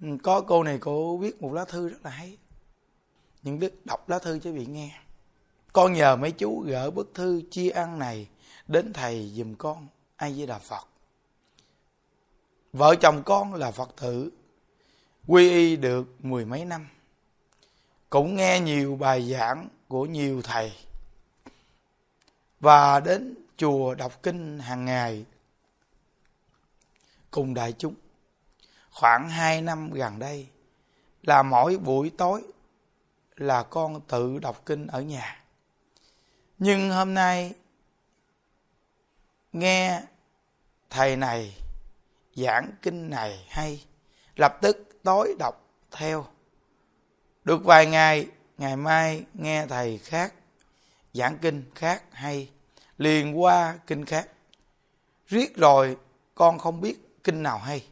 Ừ, có cô này cô viết một lá thư rất là hay. Những đức đọc lá thư cho vị nghe. Con nhờ mấy chú gỡ bức thư chia ăn này đến thầy giùm con ai với đà phật. Vợ chồng con là phật tử, quy y được mười mấy năm. Cũng nghe nhiều bài giảng của nhiều thầy. Và đến chùa đọc kinh hàng ngày, cùng đại chúng khoảng hai năm gần đây là mỗi buổi tối là con tự đọc kinh ở nhà. Nhưng hôm nay nghe thầy này giảng kinh này hay, lập tức tối đọc theo. Được vài ngày ngày mai nghe thầy khác giảng kinh khác hay, liền qua kinh khác. Riết rồi con không biết kinh nào hay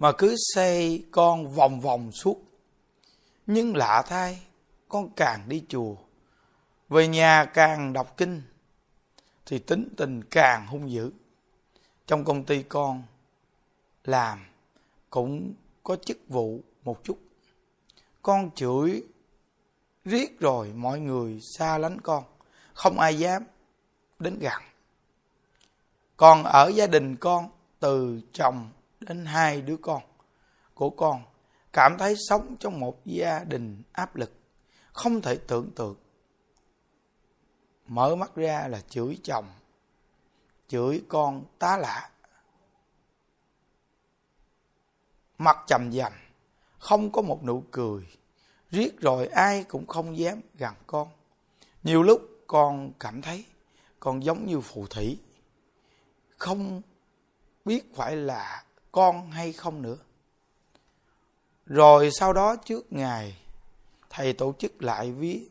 mà cứ xây con vòng vòng suốt. Nhưng lạ thay, con càng đi chùa. Về nhà càng đọc kinh, thì tính tình càng hung dữ. Trong công ty con, làm cũng có chức vụ một chút. Con chửi riết rồi mọi người xa lánh con. Không ai dám đến gần. Còn ở gia đình con, từ chồng đến hai đứa con. Của con cảm thấy sống trong một gia đình áp lực, không thể tưởng tượng. Mở mắt ra là chửi chồng, chửi con tá lạ. Mặt trầm dầm, không có một nụ cười. Riết rồi ai cũng không dám gần con. Nhiều lúc con cảm thấy con giống như phù thủy. Không biết phải là con hay không nữa. Rồi sau đó trước ngày, thầy tổ chức lại viết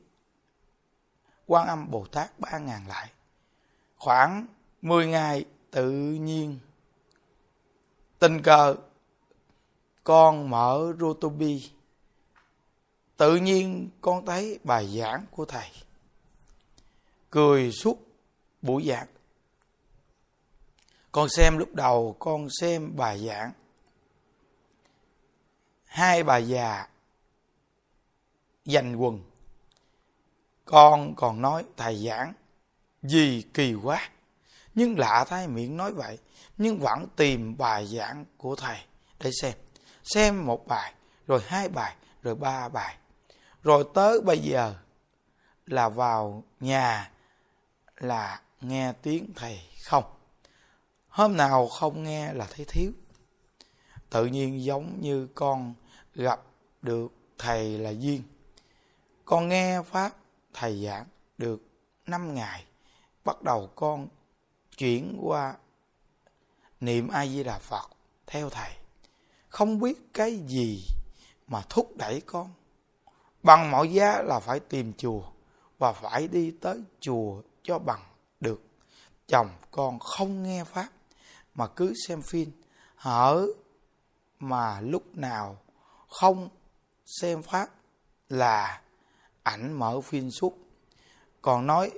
quan âm bồ tát ba ngàn lại. Khoảng 10 ngày tự nhiên, tình cờ, con mở rotobi. Tự nhiên con thấy bài giảng của thầy. Cười suốt buổi giảng con xem lúc đầu, con xem bài giảng. Hai bà già dành quần. Con còn nói, thầy giảng gì kỳ quá. Nhưng lạ thay miệng nói vậy, nhưng vẫn tìm bài giảng của thầy để xem. Xem một bài, rồi hai bài, rồi ba bài. Rồi tới bây giờ là vào nhà là nghe tiếng thầy không? Hôm nào không nghe là thấy thiếu. Tự nhiên giống như con gặp được thầy là duyên. Con nghe pháp thầy giảng được năm ngày, bắt đầu con chuyển qua niệm a di đà phật theo thầy. Không biết cái gì mà thúc đẩy con. Bằng mọi giá là phải tìm chùa và phải đi tới chùa cho bằng được. Chồng con không nghe pháp mà cứ xem phim. Hở mà lúc nào không xem phát là ảnh mở phim suốt. Còn nói,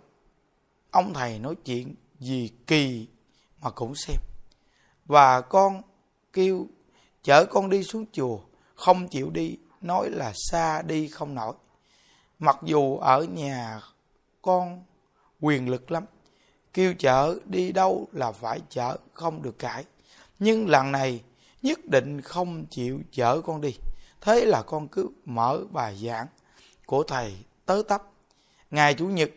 ông thầy nói chuyện gì kỳ mà cũng xem. Và con kêu, chở con đi xuống chùa, không chịu đi, nói là xa đi không nổi. Mặc dù ở nhà con quyền lực lắm kêu chở đi đâu là phải chở không được cãi. Nhưng lần này, nhất định không chịu chở con đi. Thế là con cứ mở bài giảng của thầy tớ tấp. Ngày chủ nhật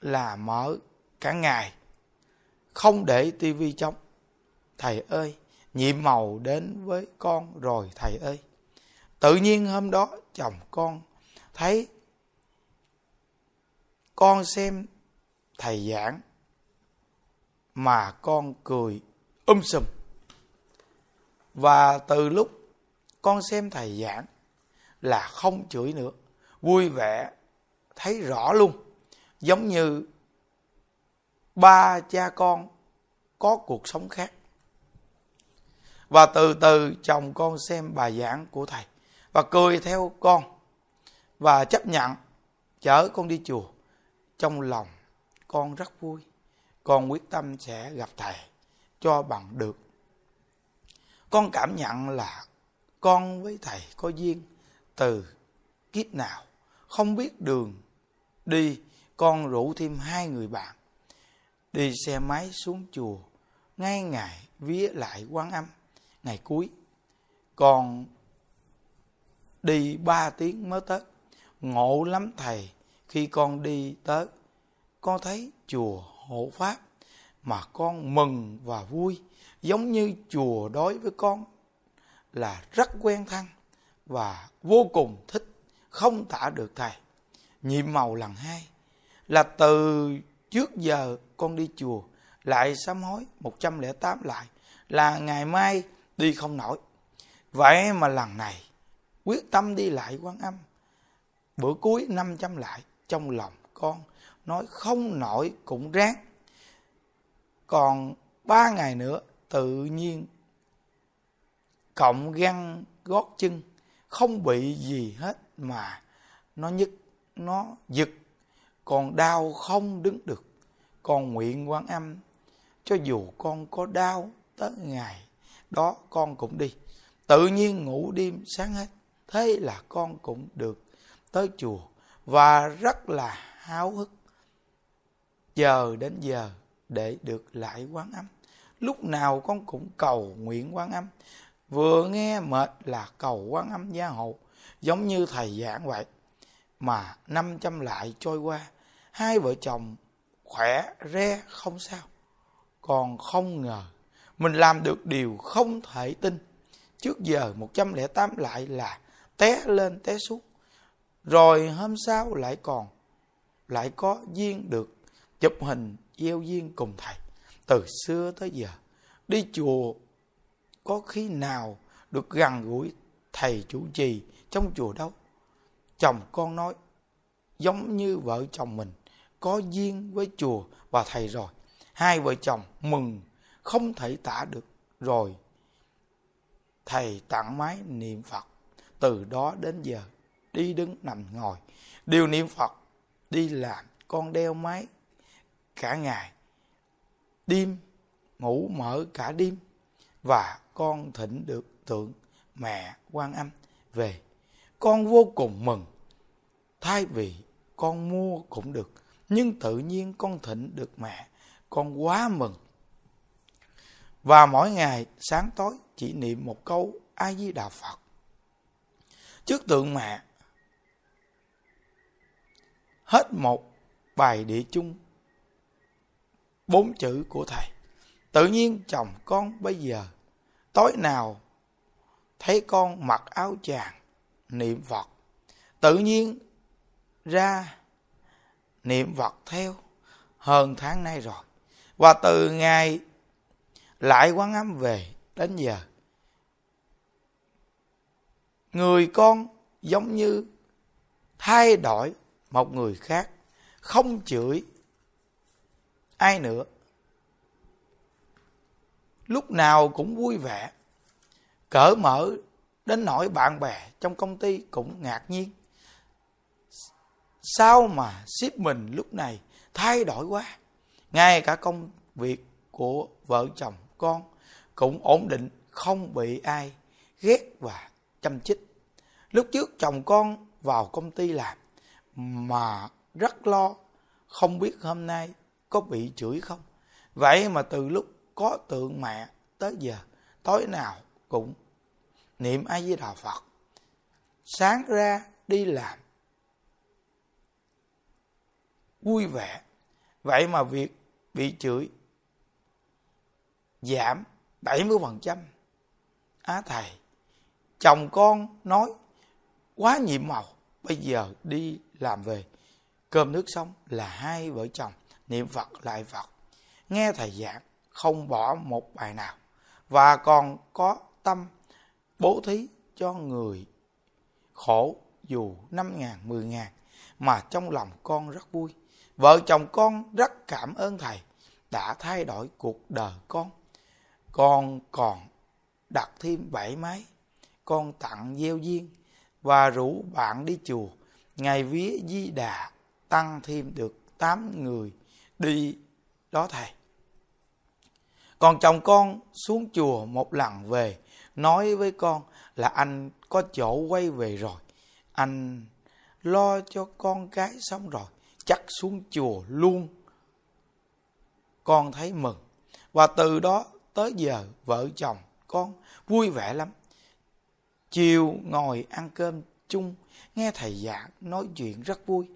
là mở cả ngày. Không để tivi trong thầy ơi, nhiệm màu đến với con rồi thầy ơi. Tự nhiên hôm đó chồng con thấy con xem thầy giảng mà con cười um sùm. Và từ lúc con xem thầy giảng là không chửi nữa, vui vẻ, thấy rõ luôn. Giống như ba cha con có cuộc sống khác. Và từ từ chồng con xem bài giảng của thầy và cười theo con và chấp nhận chở con đi chùa. Trong lòng con rất vui con quyết tâm sẽ gặp thầy, cho bằng được. Con cảm nhận là con với thầy có duyên từ kiếp nào. Không biết đường đi, con rủ thêm hai người bạn đi xe máy xuống chùa. Ngay ngày vía lại quan âm, ngày cuối còn đi ba tiếng mới tới. Ngộ lắm thầy, khi con đi tới, con thấy chùa hộ pháp mà con mừng và vui, giống như chùa đối với con, là rất quen thân và vô cùng thích, không tả được thầy. Nhiệm màu lần hai là từ trước giờ con đi chùa, lại sám hối 108 lại, là ngày mai đi không nổi. Vậy mà lần này, quyết tâm đi lại quan âm, bữa cuối 500 lại trong lòng con nói không nổi cũng ráng. Còn ba ngày nữa, tự nhiên cộng găng gót chân, không bị gì hết mà nó nhức, nó giật. Còn đau không đứng được. Còn nguyện quan âm, cho dù con có đau tới ngày đó, con cũng đi. Tự nhiên ngủ đêm sáng hết, thế là con cũng được tới chùa và rất là háo hức chờ đến giờ để được lại quán âm. Lúc nào con cũng cầu nguyện quán âm. Vừa nghe mệt là cầu quán âm gia hộ, giống như thầy giảng vậy. Mà năm trăm lại trôi qua, hai vợ chồng khỏe re không sao. Còn không ngờ, mình làm được điều không thể tin. Trước giờ 108 lại là té lên té xuống. Rồi hôm sau lại còn, lại có duyên được chụp hình gieo duyên cùng thầy. Từ xưa tới giờ, đi chùa có khi nào được gần gũi thầy chủ trì trong chùa đâu? Chồng con nói, giống như vợ chồng mình, có duyên với chùa và thầy rồi. Hai vợ chồng mừng, không thể tả được. Rồi, thầy tặng máy niệm phật. Từ đó đến giờ, đi đứng nằm ngồi. Đều niệm phật, đi làm, con đeo máy cả ngày. Đêm, ngủ mở cả đêm, và con thỉnh được tượng mẹ quan âm về. Con vô cùng mừng, thay vì con mua cũng được, nhưng tự nhiên con thỉnh được mẹ, con quá mừng. Và mỗi ngày sáng tối chỉ niệm một câu a di đà phật. Trước tượng mẹ, hết một bài địa chung bốn chữ của thầy. Tự nhiên chồng con bây giờ, tối nào thấy con mặc áo chàng, niệm phật. Tự nhiên ra niệm phật theo hơn tháng nay rồi. Và từ ngày lại quán âm về đến giờ, người con giống như thay đổi một người khác, không chửi ai nữa? Lúc nào cũng vui vẻ. Cỡ mở đến nỗi bạn bè trong công ty cũng ngạc nhiên. Sao mà ship mình lúc này thay đổi quá? Ngay cả công việc của vợ chồng con cũng ổn định, không bị ai ghét và chăm chích. Lúc trước chồng con vào công ty làm mà rất lo, không biết hôm nay có bị chửi không? Vậy mà từ lúc có tượng mẹ tới giờ tối nào cũng niệm a di đà phật. Sáng ra đi làm vui vẻ. Vậy mà việc bị chửi giảm 70%. Á thầy, chồng con nói quá nhiệm màu, bây giờ đi làm về, cơm nước xong là hai vợ chồng niệm Phật lại Phật. Nghe thầy giảng, không bỏ một bài nào, và còn có tâm bố thí cho người khổ dù năm ngàn, mười ngàn, mà trong lòng con rất vui. Vợ chồng con rất cảm ơn thầy đã thay đổi cuộc đời con con còn đặt thêm bảy máy con tặng gieo duyên và rủ bạn đi chùa ngày vía di đà tăng thêm được tám người đi đó thầy. Còn chồng con xuống chùa một lần về, nói với con là anh có chỗ quay về rồi. Anh lo cho con cái xong rồi, chắc xuống chùa luôn. Con thấy mừng. Và từ đó tới giờ vợ chồng con vui vẻ lắm. Chiều ngồi ăn cơm chung, nghe thầy giảng nói chuyện rất vui.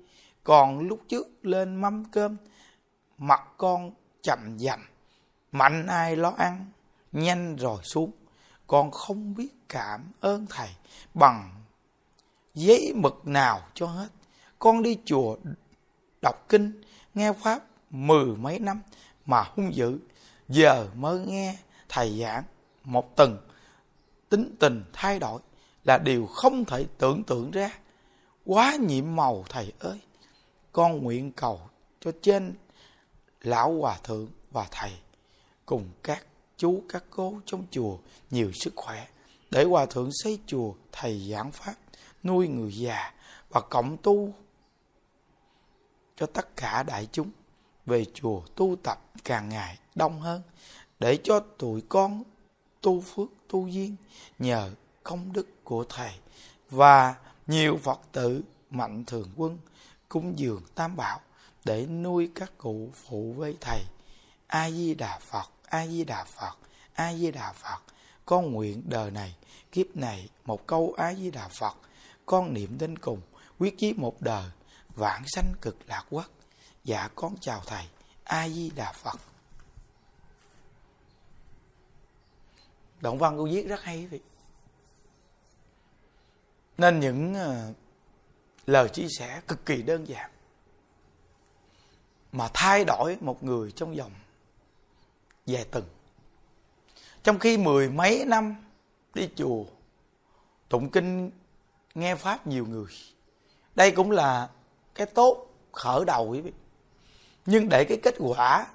Còn lúc trước lên mâm cơm mặt con chậm dầm, mạnh ai lo ăn, nhanh rồi xuống. Con không biết cảm ơn thầy bằng giấy mực nào cho hết. Con đi chùa đọc kinh, nghe pháp mười mấy năm mà hung dữ. Giờ mới nghe thầy giảng một tuần tính tình thay đổi là điều không thể tưởng tượng ra. Quá nhiệm màu thầy ơi, con nguyện cầu cho trên lão hòa thượng và thầy cùng các chú, các cô trong chùa nhiều sức khỏe để hòa thượng xây chùa thầy giảng pháp, nuôi người già và cộng tu cho tất cả đại chúng. Về chùa tu tập càng ngày đông hơn, để cho tụi con tu phước, tu duyên nhờ công đức của thầy và nhiều phật tử mạnh thường quân cúng dường tam bảo để nuôi các cụ phụ với thầy. A di đà phật a di đà phật a di đà phật, con nguyện đời này, kiếp này một câu a di đà phật, con niệm đến cùng, quyết chí một đời, vãng sanh cực lạc quốc. Dạ con chào thầy a di đà phật. Động văn cô viết rất hay vậy nên những ờ, lời chia sẻ cực kỳ đơn giản mà thay đổi một người trong vòng vài tuần trong khi mười mấy năm đi chùa, tụng kinh, nghe pháp nhiều người, đây cũng là cái tốt khởi đầu quý vị. Nhưng để cái kết quả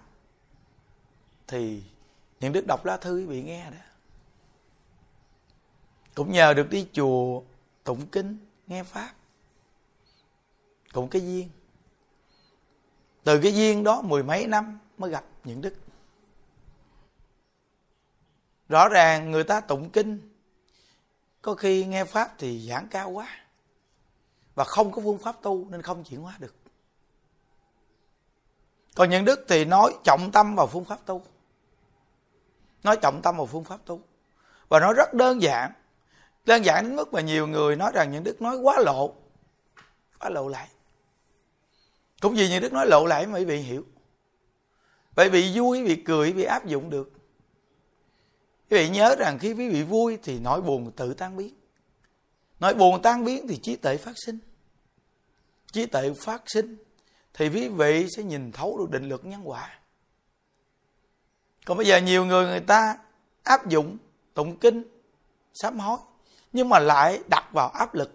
thì những đức đọc lá thư quý vị nghe đó. Cũng nhờ được đi chùa, tụng kinh, nghe pháp cũng cái duyên từ cái duyên đó mười mấy năm mới gặp những đức. Rõ ràng người ta tụng kinh, có khi nghe pháp thì giảng cao quá và không có phương pháp tu nên không chuyển hóa được. Còn những đức thì nói trọng tâm vào phương pháp tu, nói trọng tâm vào phương pháp tu. Và nó rất đơn giản đơn giản đến mức mà nhiều người nói rằng những đức nói quá lộ quá lộ lại cũng vì như đức nói lộ lại mới bị hiểu. Vậy bị vui, bị cười, bị áp dụng được. Quý vị nhớ rằng khi quý vị vui thì nỗi buồn tự tan biến. Nỗi buồn tan biến thì trí tuệ phát sinh. Trí tuệ phát sinh thì quý vị sẽ nhìn thấu được định luật nhân quả. Còn bây giờ nhiều người người ta áp dụng tụng kinh, sám hối, nhưng mà lại đặt vào áp lực.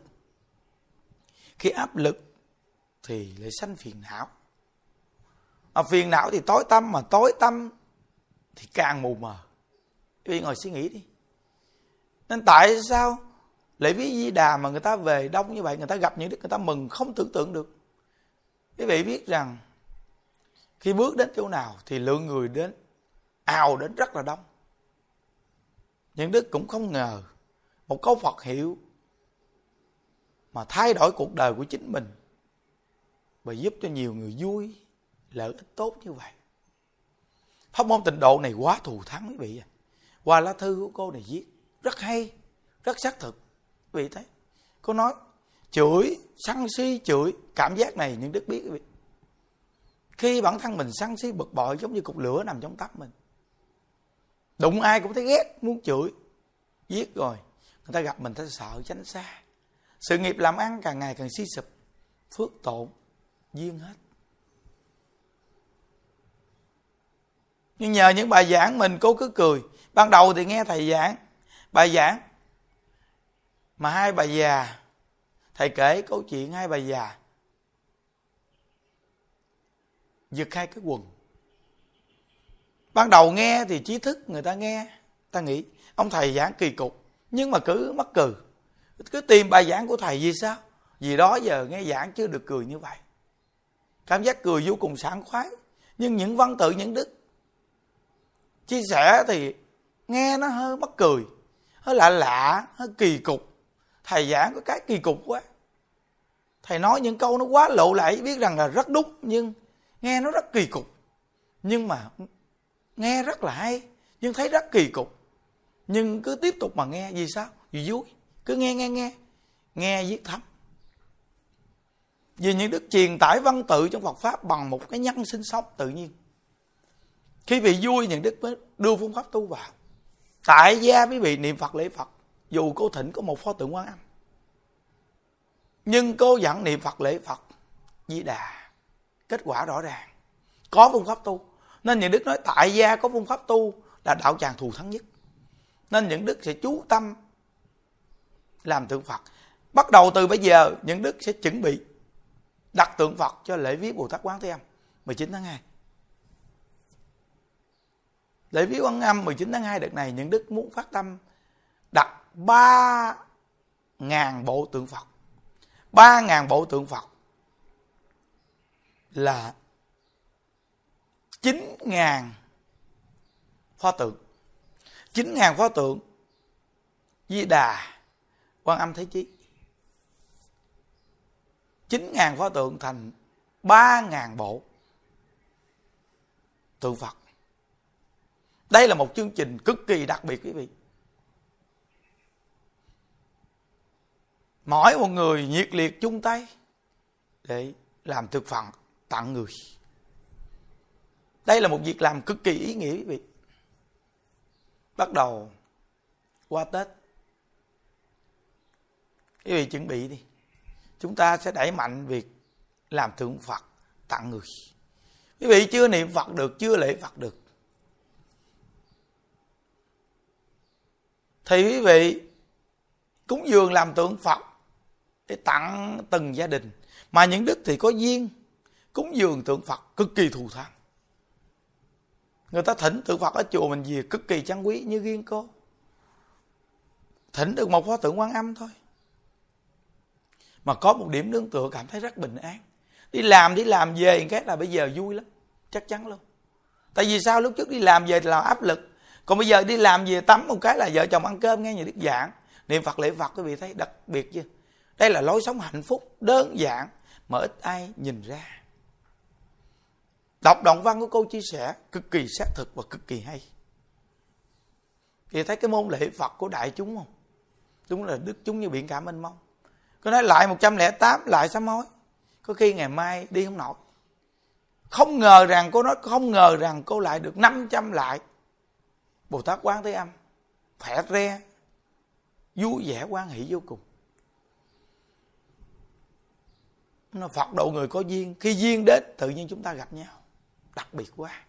Khi áp lực thì lại sanh phiền não. Mà phiền não thì tối tâm, mà tối tâm thì càng mù mờ. Quý vị ngồi suy nghĩ đi. Nên tại sao lễ viết di đà mà người ta về đông như vậy, người ta gặp những đức, người ta mừng không tưởng tượng được? Quý vị biết rằng khi bước đến chỗ nào thì lượng người đến, ào đến rất là đông. Những đức cũng không ngờ một câu phật hiệu mà thay đổi cuộc đời của chính mình và giúp cho nhiều người vui, lợi ích tốt như vậy. Pháp môn tịnh độ này quá thù thắng quý vị à qua lá thư của cô này viết rất hay, rất xác thực. Quý vị thấy, cô nói, chửi, săn si chửi. Cảm giác này những đức biết, quý vị. Khi bản thân mình săn si bực bội giống như cục lửa nằm trong tóc mình, đụng ai cũng thấy ghét, muốn chửi. Giết rồi, người ta gặp mình ta sợ tránh xa. Sự nghiệp làm ăn càng ngày càng suy sụp, phước tổn duyên hết. Nhưng nhờ những bài giảng mình cố cứ cười. Ban đầu thì nghe thầy giảng, bài giảng. Mà hai bà già, thầy kể câu chuyện hai bà già. Giật hai cái quần. Ban đầu nghe thì trí thức người ta nghe, ta nghĩ, ông thầy giảng kỳ cục, nhưng mà cứ mắc cười. Cứ tìm bài giảng của thầy vì sao? Vì đó giờ nghe giảng chưa được cười như vậy cảm giác cười vô cùng sảng khoái. Nhưng những văn tự, những đức chia sẻ thì nghe nó hơi mắc cười, hơi lạ lạ, hơi kỳ cục. Thầy giảng có cái kỳ cục quá. Thầy nói những câu nó quá lộ lẫy, biết rằng là rất đúng nhưng nghe nó rất kỳ cục. Nhưng mà nghe rất là hay, nhưng thấy rất kỳ cục. Nhưng cứ tiếp tục mà nghe, vì sao? Vì vui. Cứ nghe nghe nghe. Nghe viết thấm vì những đức truyền tải văn tự trong Phật pháp bằng một cái nhân sinh sống tự nhiên. Khi vị vui những đức mới đưa phương pháp tu vào, tại gia quý vị niệm phật lễ phật, dù cô thỉnh có một pho tượng quan âm. Nhưng cô vẫn niệm phật lễ phật, di đà. Kết quả rõ ràng, có phương pháp tu. Nên những đức nói tại gia có phương pháp tu là đạo tràng thù thắng nhất. Nên những đức sẽ chú tâm làm tượng phật. Bắt đầu từ bây giờ, những đức sẽ chuẩn bị đặt tượng phật cho lễ viết bồ tát quán thế âm 19 tháng 2 lễ viếng Quán âm 19 tháng 2 đợt này, những đức muốn phát tâm đặt 3 ngàn bộ tượng Phật. 3 ngàn bộ tượng Phật là chín ngàn pho tượng. chín ngàn pho tượng Di Đà Quan Âm Thế Chí chín ngàn pho tượng thành ba ngàn bộ tượng Phật. Đây là một chương trình cực kỳ đặc biệt, quý vị. Mỗi một người nhiệt liệt chung tay để làm thực phẩm tặng người. Đây là một việc làm cực kỳ ý nghĩa, quý vị. Bắt đầu qua tết. Quý vị chuẩn bị đi chúng ta sẽ đẩy mạnh việc làm thượng phật tặng người. Quý vị chưa niệm phật được, chưa lễ phật được. Thì quý vị cúng dường làm tượng phật để tặng từng gia đình. Mà những đức thì có duyên cúng dường tượng phật cực kỳ thù thắng. Người ta thỉnh tượng phật ở chùa mình về cực kỳ trang quý, như riêng cô thỉnh được một pho tượng quan âm thôi mà có một điểm nương tựa cảm thấy rất bình an. Đi làm đi làm về cái là bây giờ vui lắm. Chắc chắn luôn. Tại vì sao? Lúc trước đi làm về là áp lực. Còn bây giờ đi làm về tắm một cái là vợ chồng ăn cơm nghe nhà đức giảng. Niệm phật, lễ phật, quý vị thấy đặc biệt chưa? Đây là lối sống hạnh phúc đơn giản, mà ít ai nhìn ra. Đọc đoạn văn của cô chia sẻ cực kỳ xác thực và cực kỳ hay. Thì thấy cái môn lễ phật của đại chúng không? Đúng là đức chúng như biển cả mênh mông có nói lại 108 lại sám hối. Có khi ngày mai đi không nổi. Không ngờ rằng cô nói, không ngờ rằng cô lại được 500 lại. Bồ tát quán thế âm khỏe re, vui vẻ quan hỷ vô cùng. Nó phật độ người có duyên. Khi duyên đến, tự nhiên chúng ta gặp nhau. Đặc biệt quá.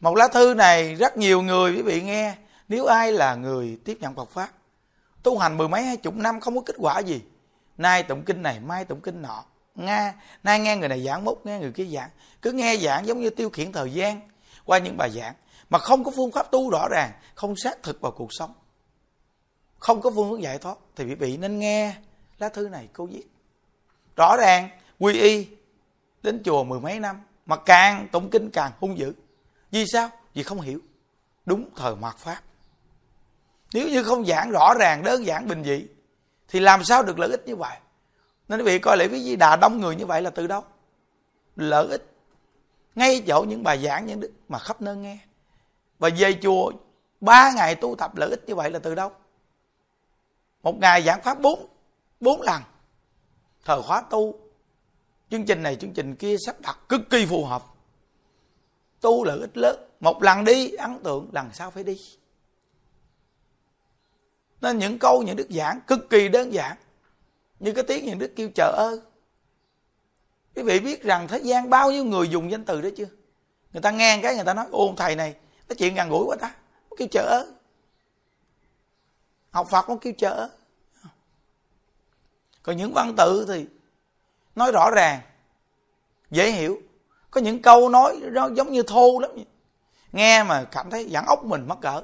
Một lá thư này rất nhiều người quý vị nghe. Nếu ai là người tiếp nhận Phật pháp tu hành mười mấy, hai chục năm không có kết quả gì. Nay tụng kinh này, mai tụng kinh nọ. Nga, nay nghe người này giảng mốt, nghe người kia giảng. Cứ nghe giảng giống như tiêu khiển thời gian qua những bài giảng. Mà không có phương pháp tu rõ ràng, không xác thực vào cuộc sống. Không có phương hướng giải thoát. Thì quý vị nên nghe lá thư này cô viết. Rõ ràng, quy y đến chùa mười mấy năm, mà càng tụng kinh càng hung dữ. Vì sao? Vì không hiểu. Đúng thời mạt pháp nếu như không giảng rõ ràng, đơn giản, bình dị, thì làm sao được lợi ích như vậy? Nên quý vị coi lễ với di đà đông người như vậy là từ đâu? Lợi ích. Ngay chỗ những bài giảng những đức mà khắp nơi nghe. Và về chùa, ba ngày tu tập lợi ích như vậy là từ đâu? Một ngày giảng pháp bốn bốn lần. Thời khóa tu. Chương trình này, chương trình kia sắp đặt cực kỳ phù hợp. Tu lợi ích lớn. Một lần đi, ấn tượng, lần sau phải đi nên những câu những đức giảng cực kỳ đơn giản. Như cái tiếng những đức kêu chờ ơn quý vị biết rằng thế gian bao nhiêu người dùng danh từ đó chưa? Người ta nghe cái người ta nói, ôn thầy này nói chuyện gần gũi quá ta. Nó kêu chợ học phật nó kêu chợ còn những văn tự thì nói rõ ràng, dễ hiểu. Có những câu nói nó giống như thô lắm. Nghe mà cảm thấy giảng ốc mình mắc cỡ.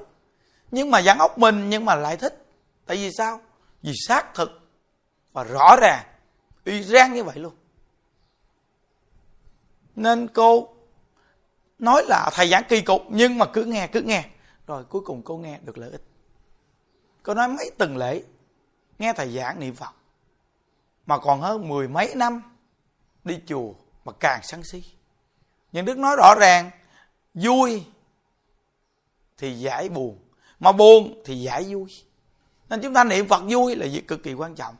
Nhưng mà giảng ốc mình nhưng mà lại thích tại vì sao? Vì xác thực và rõ ràng. Y rang như vậy luôn. Nên cô nói là thầy giảng kỳ cục, nhưng mà cứ nghe cứ nghe. Rồi cuối cùng cô nghe được lợi ích. Cô nói mấy tuần lễ, nghe thầy giảng niệm phật. Mà còn hơn mười mấy năm đi chùa mà càng sân si. Nhưng đức nói rõ ràng, vui thì giải buồn, mà buồn thì giải vui nên chúng ta niệm phật vui là việc cực kỳ quan trọng.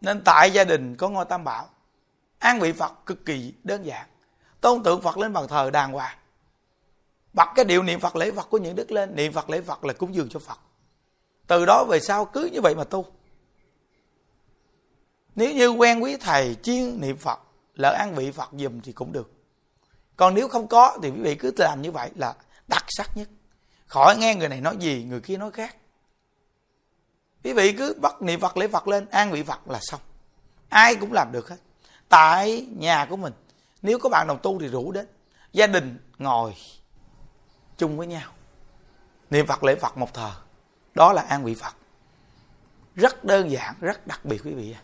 Nên tại gia đình có ngôi tam bảo, an vị phật cực kỳ đơn giản. Tôn tượng phật lên bàn thờ đàng hoàng. Bật cái điệu niệm phật lễ phật của những đức lên, niệm phật lễ phật là cúng dường cho phật. Từ đó về sau cứ như vậy mà tu. Nếu như quen quý thầy chuyên niệm phật, lỡ an vị phật dùm thì cũng được. Còn nếu không có thì quý vị cứ làm như vậy là đặc sắc nhất. Khỏi nghe người này nói gì, người kia nói khác quý vị cứ bắt niệm phật lễ phật lên an vị phật là xong. Ai cũng làm được hết. Tại nhà của mình nếu có bạn đồng tu thì rủ đến. Gia đình ngồi chung với nhau. Niệm phật lễ phật một thờ. Đó là an vị phật. Rất đơn giản rất đặc biệt quý vị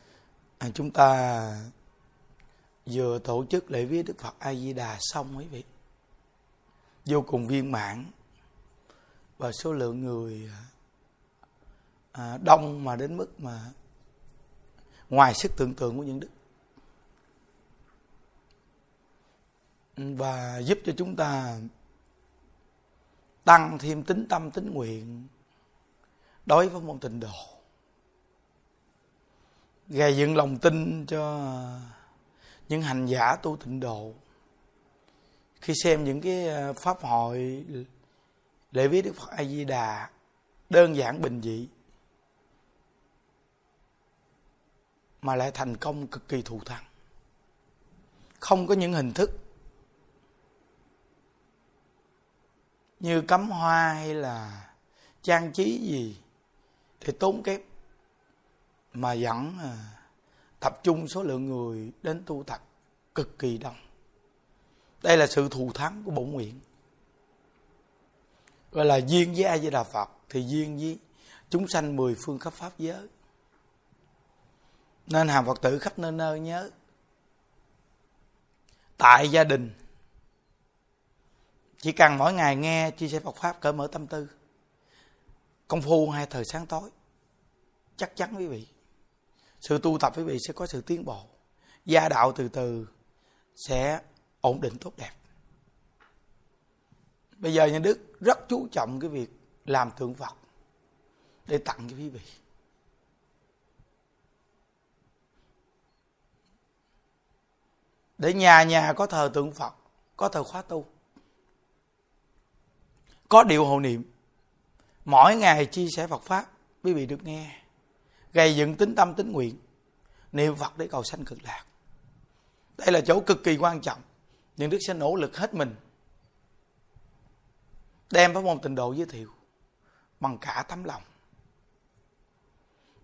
à, chúng ta vừa tổ chức lễ viết đức phật a di đà xong quý vị. Vô cùng viên mãn. Và số lượng người à, đông mà đến mức mà ngoài sức tưởng tượng của những đức. Và giúp cho chúng ta tăng thêm tính tâm tính nguyện đối với môn tịnh độ. Gây dựng lòng tin cho những hành giả tu tịnh độ. Khi xem những cái à, pháp hội lễ viết đức phật a di đà đơn giản bình dị mà lại thành công cực kỳ thù thắng. Không có những hình thức như cắm hoa hay là trang trí gì thì tốn kém, mà vẫn à, tập trung số lượng người đến tu tập cực kỳ đông. Đây là sự thù thắng của bổn nguyện. Gọi là duyên với a di đà phật thì duyên với chúng sanh mười phương khắp pháp giới nên hàng phật tử khắp nơi nơi nhớ. Tại gia đình. Chỉ cần mỗi ngày nghe chia sẻ Phật pháp cởi mở tâm tư. Công phu hai thời sáng tối. Chắc chắn quý vị. Sự tu tập quý vị sẽ có sự tiến bộ. Gia đạo từ từ sẽ ổn định tốt đẹp. Bây giờ nhà đức rất chú trọng cái việc làm tượng phật để tặng cho quý vị. Để nhà nhà có thờ tượng phật, có thờ khóa tu. Có điều hộ niệm, mỗi ngày chia sẻ Phật pháp, quý vị được nghe. Gây dựng tính tâm, tính nguyện, niệm Phật để cầu sanh cực lạc. Đây là chỗ cực kỳ quan trọng. Nhưng Đức sẽ nỗ lực hết mình, đem pháp môn tịnh độ giới thiệu bằng cả tấm lòng.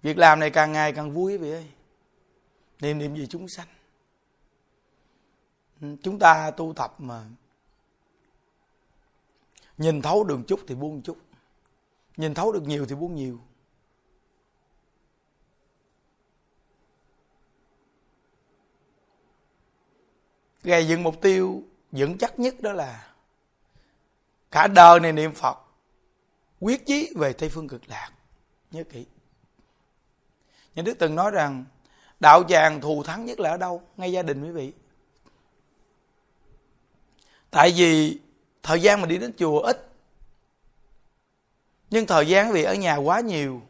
Việc làm này càng ngày càng vui quý vị ơi. Niệm niệm gì chúng sanh chúng ta tu tập mà. Nhìn thấu được chút thì buông chút. Nhìn thấu được nhiều thì buông nhiều. Gây dựng mục tiêu vững chắc nhất đó là cả đời này niệm phật, quyết chí về tây phương cực lạc. Nhớ kỹ. Nhà đức từng nói rằng, đạo tràng thù thắng nhất là ở đâu? Ngay gia đình quý vị tại vì thời gian mình đi đến chùa ít, nhưng thời gian vì ở nhà quá nhiều,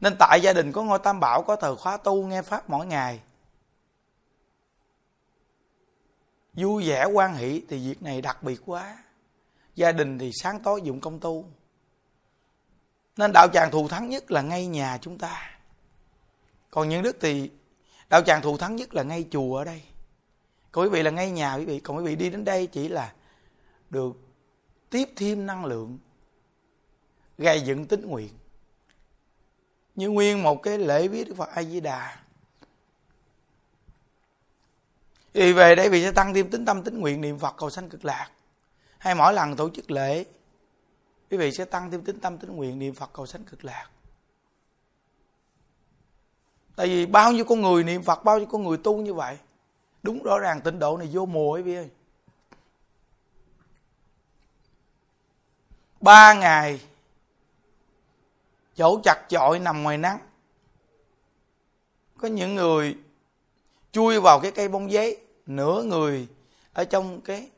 nên tại gia đình có ngôi tam bảo, có thờ khóa tu, nghe pháp mỗi ngày. Vui vẻ quan hỷ thì việc này đặc biệt quá. Gia đình thì sáng tối dụng công tu. Nên đạo tràng thù thắng nhất là ngay nhà chúng ta. Còn những đức thì, đạo tràng thù thắng nhất là ngay chùa ở đây còn quý vị là ngay nhà quý vị, còn quý vị đi đến đây chỉ là được tiếp thêm năng lượng, gây dựng tính nguyện. Như nguyên một cái lễ viết Đức Phật A Di Đà thì về đây vì sẽ tăng thêm tính tâm tính nguyện niệm Phật cầu sanh cực lạc. Hay mỗi lần tổ chức lễ, quý vị sẽ tăng thêm tính tâm tính nguyện niệm Phật cầu sanh cực lạc. Tại vì bao nhiêu con người niệm Phật, bao nhiêu con người tu như vậy đúng rõ ràng tịnh độ này vô mùa ấy vị ơi. Ba ngày chỗ chặt chội nằm ngoài nắng, có những người chui vào cái cây bông giấy, nửa người ở trong cái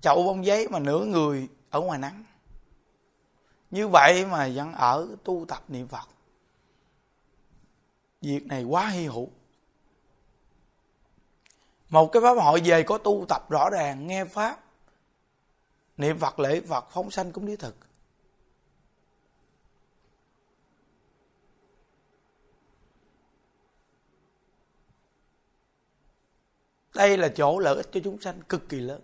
chậu bông giấy mà nửa người ở ngoài nắng. Như vậy mà vẫn ở tu tập niệm phật việc này quá hy hữu. Một cái pháp hội về có tu tập rõ ràng, nghe pháp. Niệm phật, lễ phật, phóng sanh cũng đi thực. Đây là chỗ lợi ích cho chúng sanh, cực kỳ lớn.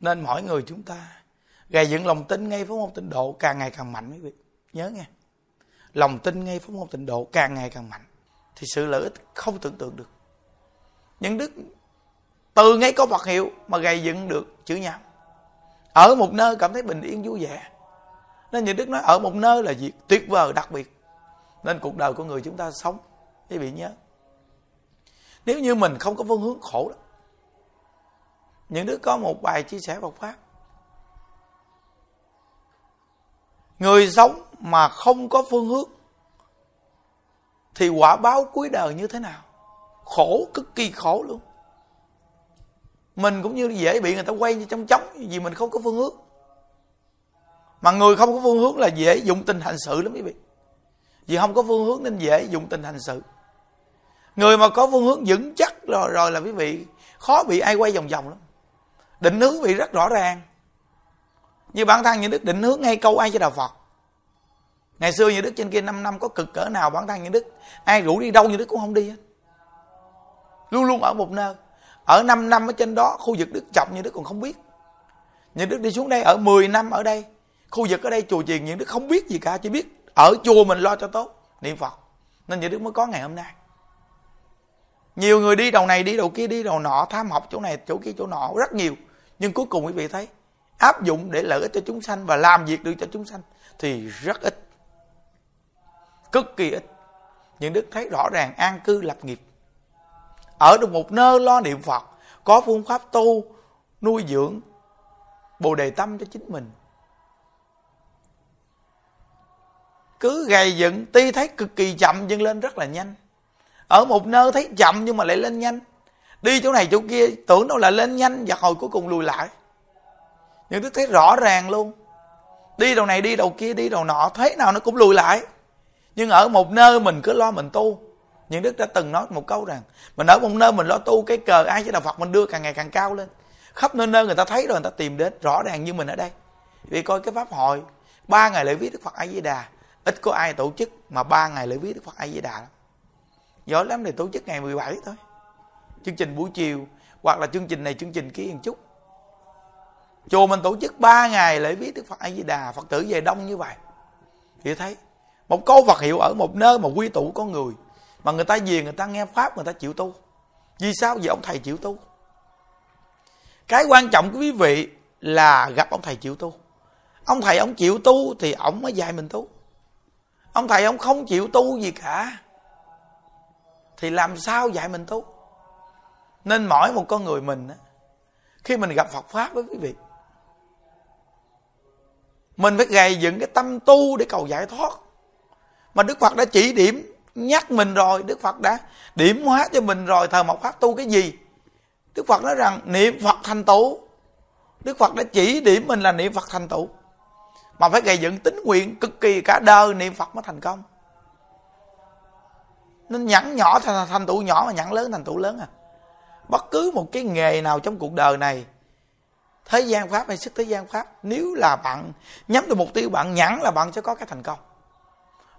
Nên mỗi người chúng ta gầy dựng lòng tin ngay với môn tịnh độ càng ngày càng mạnh, quý vị. Nhớ nghe lòng tin ngay pháp môn tịnh độ càng ngày càng mạnh, thì sự lợi ích không tưởng tượng được. Những đức từ ngay có vật hiệu mà gầy dựng được chữ nhám ở một nơi cảm thấy bình yên, vui vẻ. Nên những đức nói ở một nơi là việc tuyệt vời, đặc biệt. Nên cuộc đời của người chúng ta sống quý vị nhớ. Nếu như mình không có phương hướng khổ lắm những đứa có một bài chia sẻ Phật pháp. Người sống mà không có phương hướng, thì quả báo cuối đời như thế nào? Khổ, cực kỳ khổ luôn. Mình cũng như dễ bị người ta quay như trong chóng vì mình không có phương hướng. Mà người không có phương hướng là dễ dụng tình hành sự lắm quý vị. Vì không có phương hướng nên dễ dụng tình hành sự. Người mà có phương hướng vững chắc rồi rồi là quý vị, khó bị ai quay vòng vòng lắm. Định hướng bị rất rõ ràng. Như bản thân những đức định hướng ngay câu ai cho đạo phật ngày xưa như đức trên kia 5 năm có cực cỡ nào bản thân như đức? Ai rủ đi đâu như đức cũng không đi hết. Luôn luôn ở một nơi. Ở 5 năm ở trên đó, khu vực đức trọng như đức còn không biết. Như đức đi xuống đây ở 10 năm ở đây. Khu vực ở đây chùa chiền như đức không biết gì cả, chỉ biết ở chùa mình lo cho tốt, niệm phật. Nên như đức mới có ngày hôm nay. Nhiều người đi đầu này, đi đầu kia, đi đầu nọ, tham học chỗ này, chỗ kia, chỗ nọ, rất nhiều. Nhưng cuối cùng quý vị thấy, áp dụng để lợi ích cho chúng sanh và làm việc được cho chúng sanh thì rất ít cực kỳ ít. Những đức thấy rõ ràng an cư lập nghiệp. Ở được một nơi lo niệm phật, có phương pháp tu, nuôi dưỡng bồ đề tâm cho chính mình. Cứ gầy dựng ti thấy cực kỳ chậm nhưng lên rất là nhanh. Ở một nơi thấy chậm nhưng mà lại lên nhanh. Đi chỗ này chỗ kia, tưởng đâu là lên nhanh và hồi cuối cùng lùi lại. Nhưng đức thấy rõ ràng luôn. Đi đầu này, đi đầu kia, đi đầu nọ thế nào nó cũng lùi lại nhưng ở một nơi mình cứ lo mình tu. Những đức đã từng nói một câu rằng, mình ở một nơi mình lo tu, cái cờ ai với đạo phật mình đưa càng ngày càng cao lên. Khắp nơi nơi người ta thấy rồi, người ta tìm đến, rõ ràng như mình ở đây. Vì coi cái pháp hội, ba ngày lễ viết đức phật a di đà, ít có ai tổ chức mà ba ngày lễ viết đức phật a di đà lắm. Giỏi lắm thì tổ chức ngày 17 thôi. Chương trình buổi chiều, hoặc là chương trình này, chương trình kia một chút. Chùa mình tổ chức 3 ngày lễ viết đức phật a di đà, phật tử về đông như vậy. Thì thấy một câu vật hiệu ở một nơi mà quy tụ con người. Mà người ta về, người ta nghe pháp, người ta chịu tu. Vì sao? Vì ông thầy chịu tu. Cái quan trọng của quý vị là gặp ông thầy chịu tu. Ông thầy ông chịu tu thì ông mới dạy mình tu. Ông thầy ông không chịu tu gì cả, thì làm sao dạy mình tu? Nên mỗi một con người mình khi mình gặp phật pháp với quý vị, mình phải gầy dựng cái tâm tu để cầu giải thoát mà đức phật đã chỉ điểm nhắc mình rồi đức phật đã điểm hóa cho mình rồi thờ mộc pháp tu cái gì? Đức phật nói rằng niệm phật thành tựu. Đức phật đã chỉ điểm mình là niệm phật thành tựu. Mà phải gây dựng tính nguyện cực kỳ cả đời niệm phật mới thành công. Nên nhẵn nhỏ thành, thành tựu nhỏ mà nhẵn lớn thành tựu lớn à. Bất cứ một cái nghề nào trong cuộc đời này thế gian pháp hay sức thế gian pháp nếu là bạn nhắm được mục tiêu bạn nhẵn là bạn sẽ có cái thành công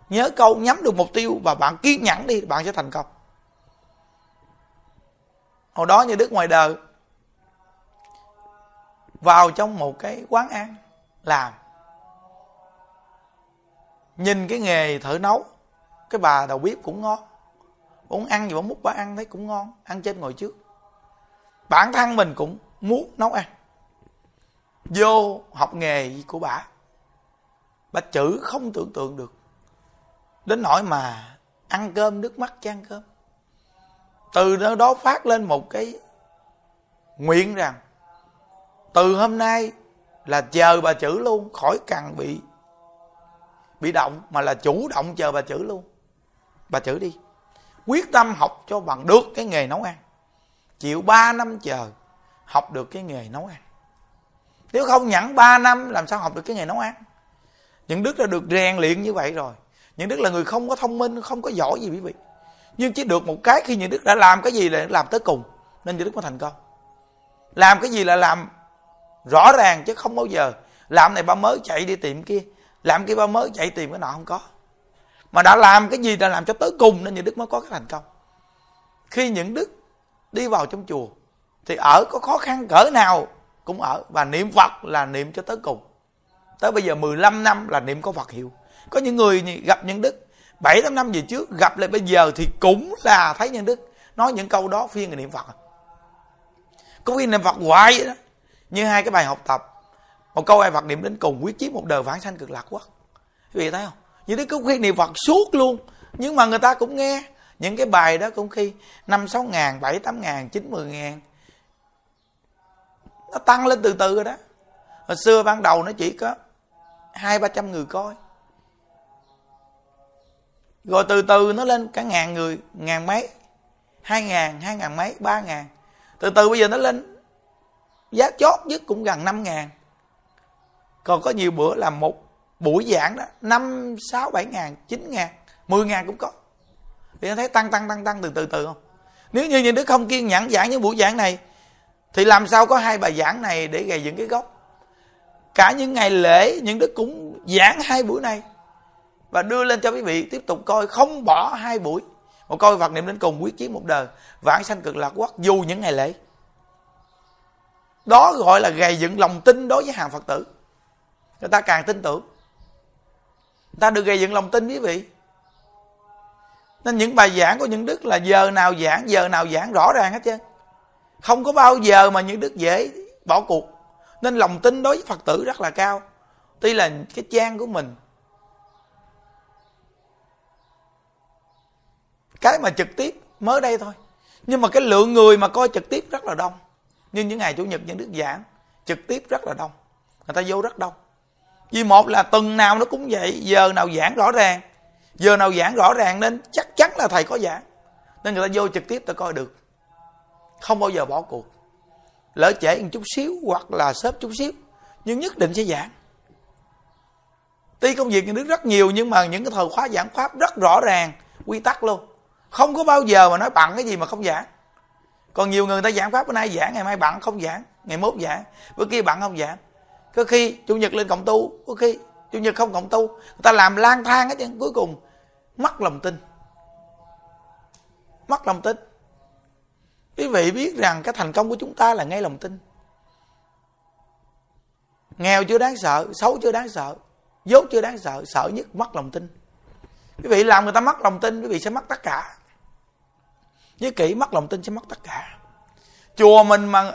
nhớ câu nhắm được mục tiêu và bạn kiên nhẫn đi, bạn sẽ thành công. Hồi đó như đức ngoài đời, vào trong một cái quán ăn, làm. Nhìn cái nghề thợ nấu, cái bà đầu bếp cũng ngon. Muốn ăn gì bà múc bà ăn thấy cũng ngon, ăn trên ngồi trước. Bản thân mình cũng muốn nấu ăn. Vô học nghề của bà bà chữ không tưởng tượng được đến nỗi mà ăn cơm, nước mắt chan cơm. Từ nơi đó phát lên một cái nguyện rằng, từ hôm nay là chờ bà chữ luôn, khỏi cần bị bị động, mà là chủ động chờ bà chữ luôn. Bà chữ đi. Quyết tâm học cho bằng được cái nghề nấu ăn. Chịu 3 năm chờ, học được cái nghề nấu ăn. Nếu không nhẫn 3 năm, làm sao học được cái nghề nấu ăn? Những đức đã được rèn luyện như vậy rồi những đức là người không có thông minh, không có giỏi gì quý vị. Nhưng chỉ được một cái khi những đức đã làm cái gì là làm tới cùng, nên những đức mới thành công. Làm cái gì là làm rõ ràng chứ không bao giờ. Làm này ba mới chạy đi tìm kia, làm kia ba mới chạy tìm cái nọ không có. Mà đã làm cái gì là làm cho tới cùng, nên những đức mới có cái thành công. Khi những đức đi vào trong chùa, thì ở có khó khăn cỡ nào cũng ở. Và niệm Phật là niệm cho tới cùng. Tới bây giờ 15 năm là niệm có Phật hiệu có những người gặp những đức. Bảy tám năm về trước, gặp lại bây giờ thì cũng là thấy nhân đức. Nói những câu đó phiên người niệm phật. Có khi niệm phật hoài vậy đó. Như hai cái bài học tập. Một câu ai phật niệm đến cùng quyết chí một đời vãng sanh cực lạc quốc quý vị thấy không? Như thế cứ khi niệm phật suốt luôn. Nhưng mà người ta cũng nghe. Những cái bài đó cũng khi năm sáu ngàn, bảy tám ngàn, chín mười ngàn. Nó tăng lên từ từ rồi đó. Hồi xưa ban đầu nó chỉ có hai ba trăm người coi rồi từ từ nó lên cả ngàn người, ngàn mấy, hai ngàn hai ngàn mấy, ba ngàn. Từ từ bây giờ nó lên giá chót nhất cũng gần năm ngàn. Còn có nhiều bữa là một buổi giảng đó, năm, sáu, bảy ngàn, chín ngàn, mười ngàn cũng có. Thì thấy tăng tăng tăng tăng từ từ từ không? Nếu như những đứa không kiên nhẫn giảng những buổi giảng này, thì làm sao có hai bài giảng này để gầy dựng cái gốc? Cả những ngày lễ, những đứa cũng giảng hai buổi này và đưa lên cho quý vị, tiếp tục coi không bỏ hai buổi. Một coi Phật niệm đến cùng quyết chí một đời. Vãng sanh cực lạc quốc dù những ngày lễ. Đó gọi là gầy dựng lòng tin đối với hàng Phật tử. Người ta càng tin tưởng. Người ta được gầy dựng lòng tin, quý vị. Nên những bài giảng của những đức là giờ nào giảng, giờ nào giảng rõ ràng hết chứ không có bao giờ mà những đức dễ bỏ cuộc. Nên lòng tin đối với phật tử rất là cao. Tuy là cái trang của mình cái mà trực tiếp, mới đây thôi. Nhưng mà cái lượng người mà coi trực tiếp rất là đông. Như những ngày chủ nhật, những đức giảng, trực tiếp rất là đông. Người ta vô rất đông. Vì một là tuần nào nó cũng vậy, giờ nào giảng rõ ràng. Giờ nào giảng rõ ràng nên chắc chắn là thầy có giảng. Nên người ta vô trực tiếp ta coi được. Không bao giờ bỏ cuộc. Lỡ trễ một chút xíu hoặc là sớm chút xíu, nhưng nhất định sẽ giảng. Tuy công việc nhà nước rất nhiều, nhưng mà những cái thời khóa giảng pháp rất rõ ràng, quy tắc luôn không có bao giờ mà nói bằng cái gì mà không giảng. Còn nhiều người người ta giảng pháp, bữa nay giảng, ngày mai bận không giảng, ngày mốt giảng, bữa kia bận không giảng. Có khi chủ nhật lên cộng tu, có khi chủ nhật không cộng tu. Người ta làm lang thang hết chứ, cuối cùng, mất lòng tin. Mất lòng tin. Quý vị biết rằng cái thành công của chúng ta là ngay lòng tin. Nghèo chưa đáng sợ, xấu chưa đáng sợ, dốt chưa đáng sợ sợ nhất mất lòng tin quý vị làm người ta mất lòng tin, quý vị sẽ mất tất cả. Với kỹ, mất lòng tin sẽ mất tất cả. Chùa mình mà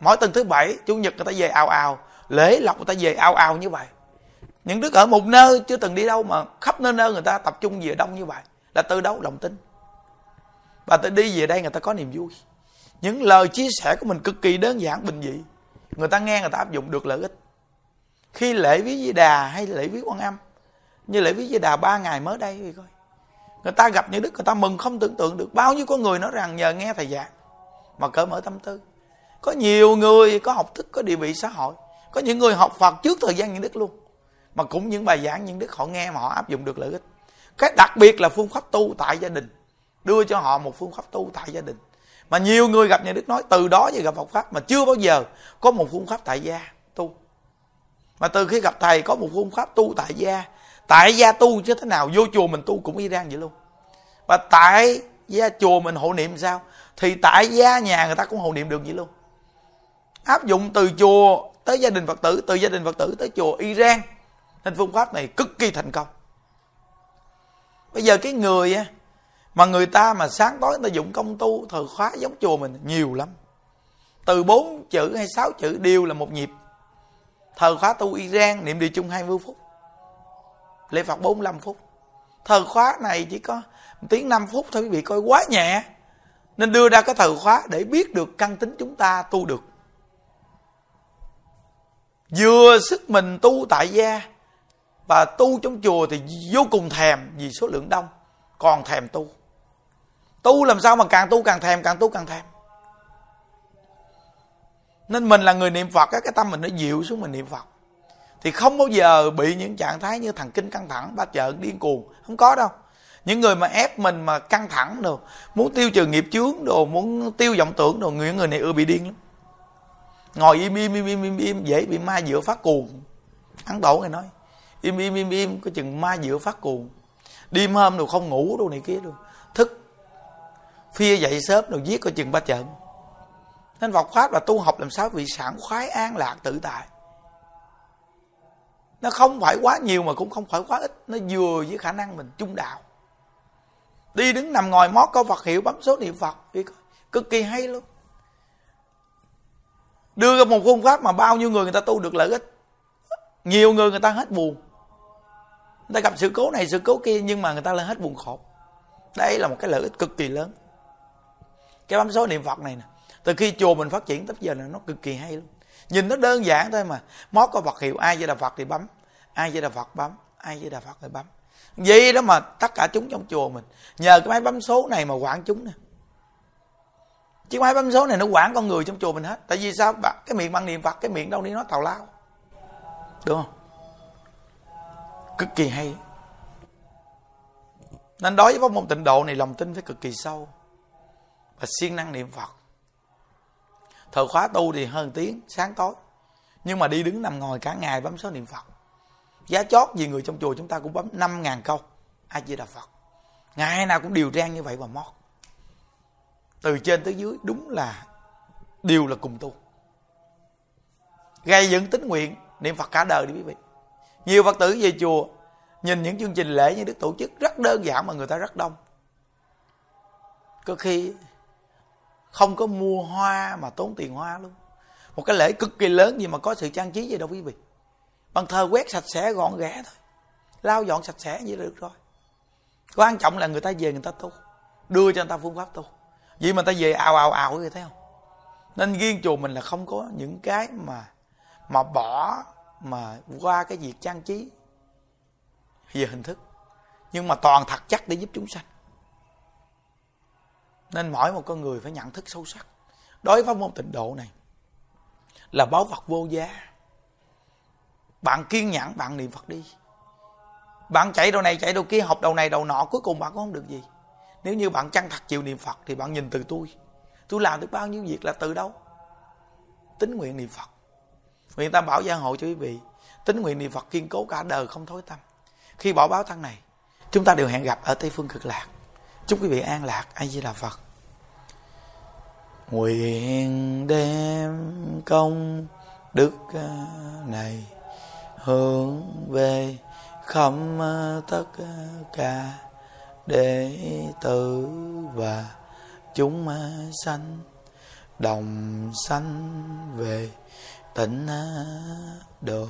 mỗi tuần thứ bảy, chủ nhật người ta về ào ào, lễ lọc người ta về ào ào như vậy. Những đứa ở một nơi chưa từng đi đâu mà khắp nơi nơi người ta tập trung về đông như vậy, là từ đâu lòng tin? Và tôi đi về đây người ta có niềm vui. Những lời chia sẻ của mình cực kỳ đơn giản, bình dị. Người ta nghe người ta áp dụng được lợi ích. Khi lễ với di đà hay lễ với quan âm như lễ viết di đà ba ngày mới đây thì coi. Người ta gặp những đức, người ta mừng không tưởng tượng được bao nhiêu con người nói rằng nhờ nghe thầy giảng mà cởi mở tâm tư. Có nhiều người có học thức, có địa vị xã hội. Có những người học phật trước thời gian những đức luôn. Mà cũng những bài giảng những đức, họ nghe mà họ áp dụng được lợi ích. Cái đặc biệt là phương pháp tu tại gia đình. Đưa cho họ một phương pháp tu tại gia đình. Mà nhiều người gặp nhà đức nói từ đó về gặp Phật pháp mà chưa bao giờ có một phương pháp tại gia tu. Mà từ khi gặp thầy có một phương pháp tu tại gia tại gia tu chứ thế nào, vô chùa mình tu cũng y rang vậy luôn. Và tại gia chùa mình hộ niệm sao? Thì tại gia nhà người ta cũng hộ niệm được vậy luôn. Áp dụng từ chùa tới gia đình phật tử, từ gia đình phật tử tới chùa iran. Nên phương pháp này cực kỳ thành công. Bây giờ cái người á, mà người ta mà sáng tối người ta dụng công tu, thời khóa giống chùa mình, nhiều lắm. Từ bốn chữ hay sáu chữ đều là một nhịp. Thời khóa tu Iran, niệm địa chung 20 phút lễ Phật 45 phút. Thời khóa này chỉ có tiếng 5 phút thôi, quý vị coi quá nhẹ. Nên đưa ra cái thời khóa để biết được căn tính chúng ta tu được. Vừa sức mình tu tại gia và tu trong chùa thì vô cùng thèm vì số lượng đông, còn thèm tu. Tu làm sao mà càng tu càng thèm, càng tu càng thèm. Nên mình là người niệm phật cái tâm mình nó dịu xuống mình niệm phật thì không bao giờ bị những trạng thái như thần kinh căng thẳng ba chợ điên cuồng. Không có đâu. Những người mà ép mình mà căng thẳng đồ muốn tiêu trừ nghiệp chướng đồ muốn tiêu vọng tưởng đồ những người này ưa bị điên lắm. Ngồi im im im im im, im dễ bị ma dựa phát cuồng. Ăn tổ người nói im im im im có chừng ma dựa phát cuồng. Đêm hôm đồ không ngủ đồ này kia đồ thức phia dậy sớm đồ giết coi chừng ba trận nên Phật pháp là tu học làm sao vị sản khoái an lạc tự tại nó không phải quá nhiều mà cũng không phải quá ít. Nó vừa với khả năng mình trung đạo. Đi đứng nằm ngồi mót câu Phật hiệu, bấm số niệm Phật. Cực kỳ hay luôn. Đưa ra một phương pháp mà bao nhiêu người người ta tu được lợi ích. Nhiều người người ta hết buồn. Người ta gặp sự cố này, sự cố kia, nhưng mà người ta lên hết buồn khổ. Đây là một cái lợi ích cực kỳ lớn. Cái bấm số niệm phật này nè, từ khi chùa mình phát triển tới giờ là nó cực kỳ hay luôn nhìn nó đơn giản thôi mà. Mót có vật hiệu ai với đà Phật thì bấm. Ai với đà Phật bấm. Ai với đà Phật thì bấm. Vậy đó mà tất cả chúng trong chùa mình, nhờ cái máy bấm số này mà quản chúng nè. Chiếc máy bấm số này nó quản con người trong chùa mình hết. Tại vì sao? Cái miệng bằng niệm phật, cái miệng đâu đi nói tào lao. Đúng không? Cực kỳ hay. Nên đối với pháp môn tịnh độ này, lòng tin phải cực kỳ sâu. Và siêng năng niệm phật thời khóa tu thì hơn tiếng, sáng tối. Nhưng mà đi đứng nằm ngồi cả ngày bấm số niệm phật. Giá chót gì người trong chùa chúng ta cũng bấm năm ngàn câu. Ai di đà phật. Ngày nào cũng điều trang như vậy và mót. Từ trên tới dưới đúng là đều là cùng tu. Gây dựng tính nguyện, niệm phật cả đời đi quý vị. Nhiều phật tử về chùa, nhìn những chương trình lễ như đức tổ chức, rất đơn giản mà người ta rất đông. Có khi không có mua hoa mà tốn tiền hoa luôn. Một cái lễ cực kỳ lớn gì mà có sự trang trí gì đâu quý vị. Bằng thờ quét sạch sẽ gọn ghẽ thôi. Lau dọn sạch sẽ vậy là được rồi. Quan trọng là người ta về người ta tu. Đưa cho người ta phương pháp tu. Vậy mà người ta về ào ào ào người thấy không? Nên riêng chùa mình là không có những cái mà mà bỏ, mà qua cái việc trang trí về hình thức. Nhưng mà toàn thật chắc để giúp chúng sanh nên mỗi một con người phải nhận thức sâu sắc. Đối với môn tịnh độ này, là báu vật vô giá. Bạn kiên nhẫn, bạn niệm phật đi. Bạn chạy đầu này, chạy đầu kia, học đầu này, đầu nọ, cuối cùng bạn cũng không được gì. Nếu như bạn chân thật chịu niệm phật thì bạn nhìn từ tôi. Tôi làm được bao nhiêu việc là từ đâu? Tính nguyện niệm phật. Nguyện tam bảo gia hộ cho quý vị. Tính nguyện niệm phật kiên cố cả đời không thối tâm. Khi bỏ báo thân này, chúng ta đều hẹn gặp ở tây phương cực lạc chúc quý vị an lạc, a di đà phật. Nguyện đem công đức à, này hướng về khắp à, tất cả đệ tử và chúng à, sanh, đồng sanh về tịnh độ.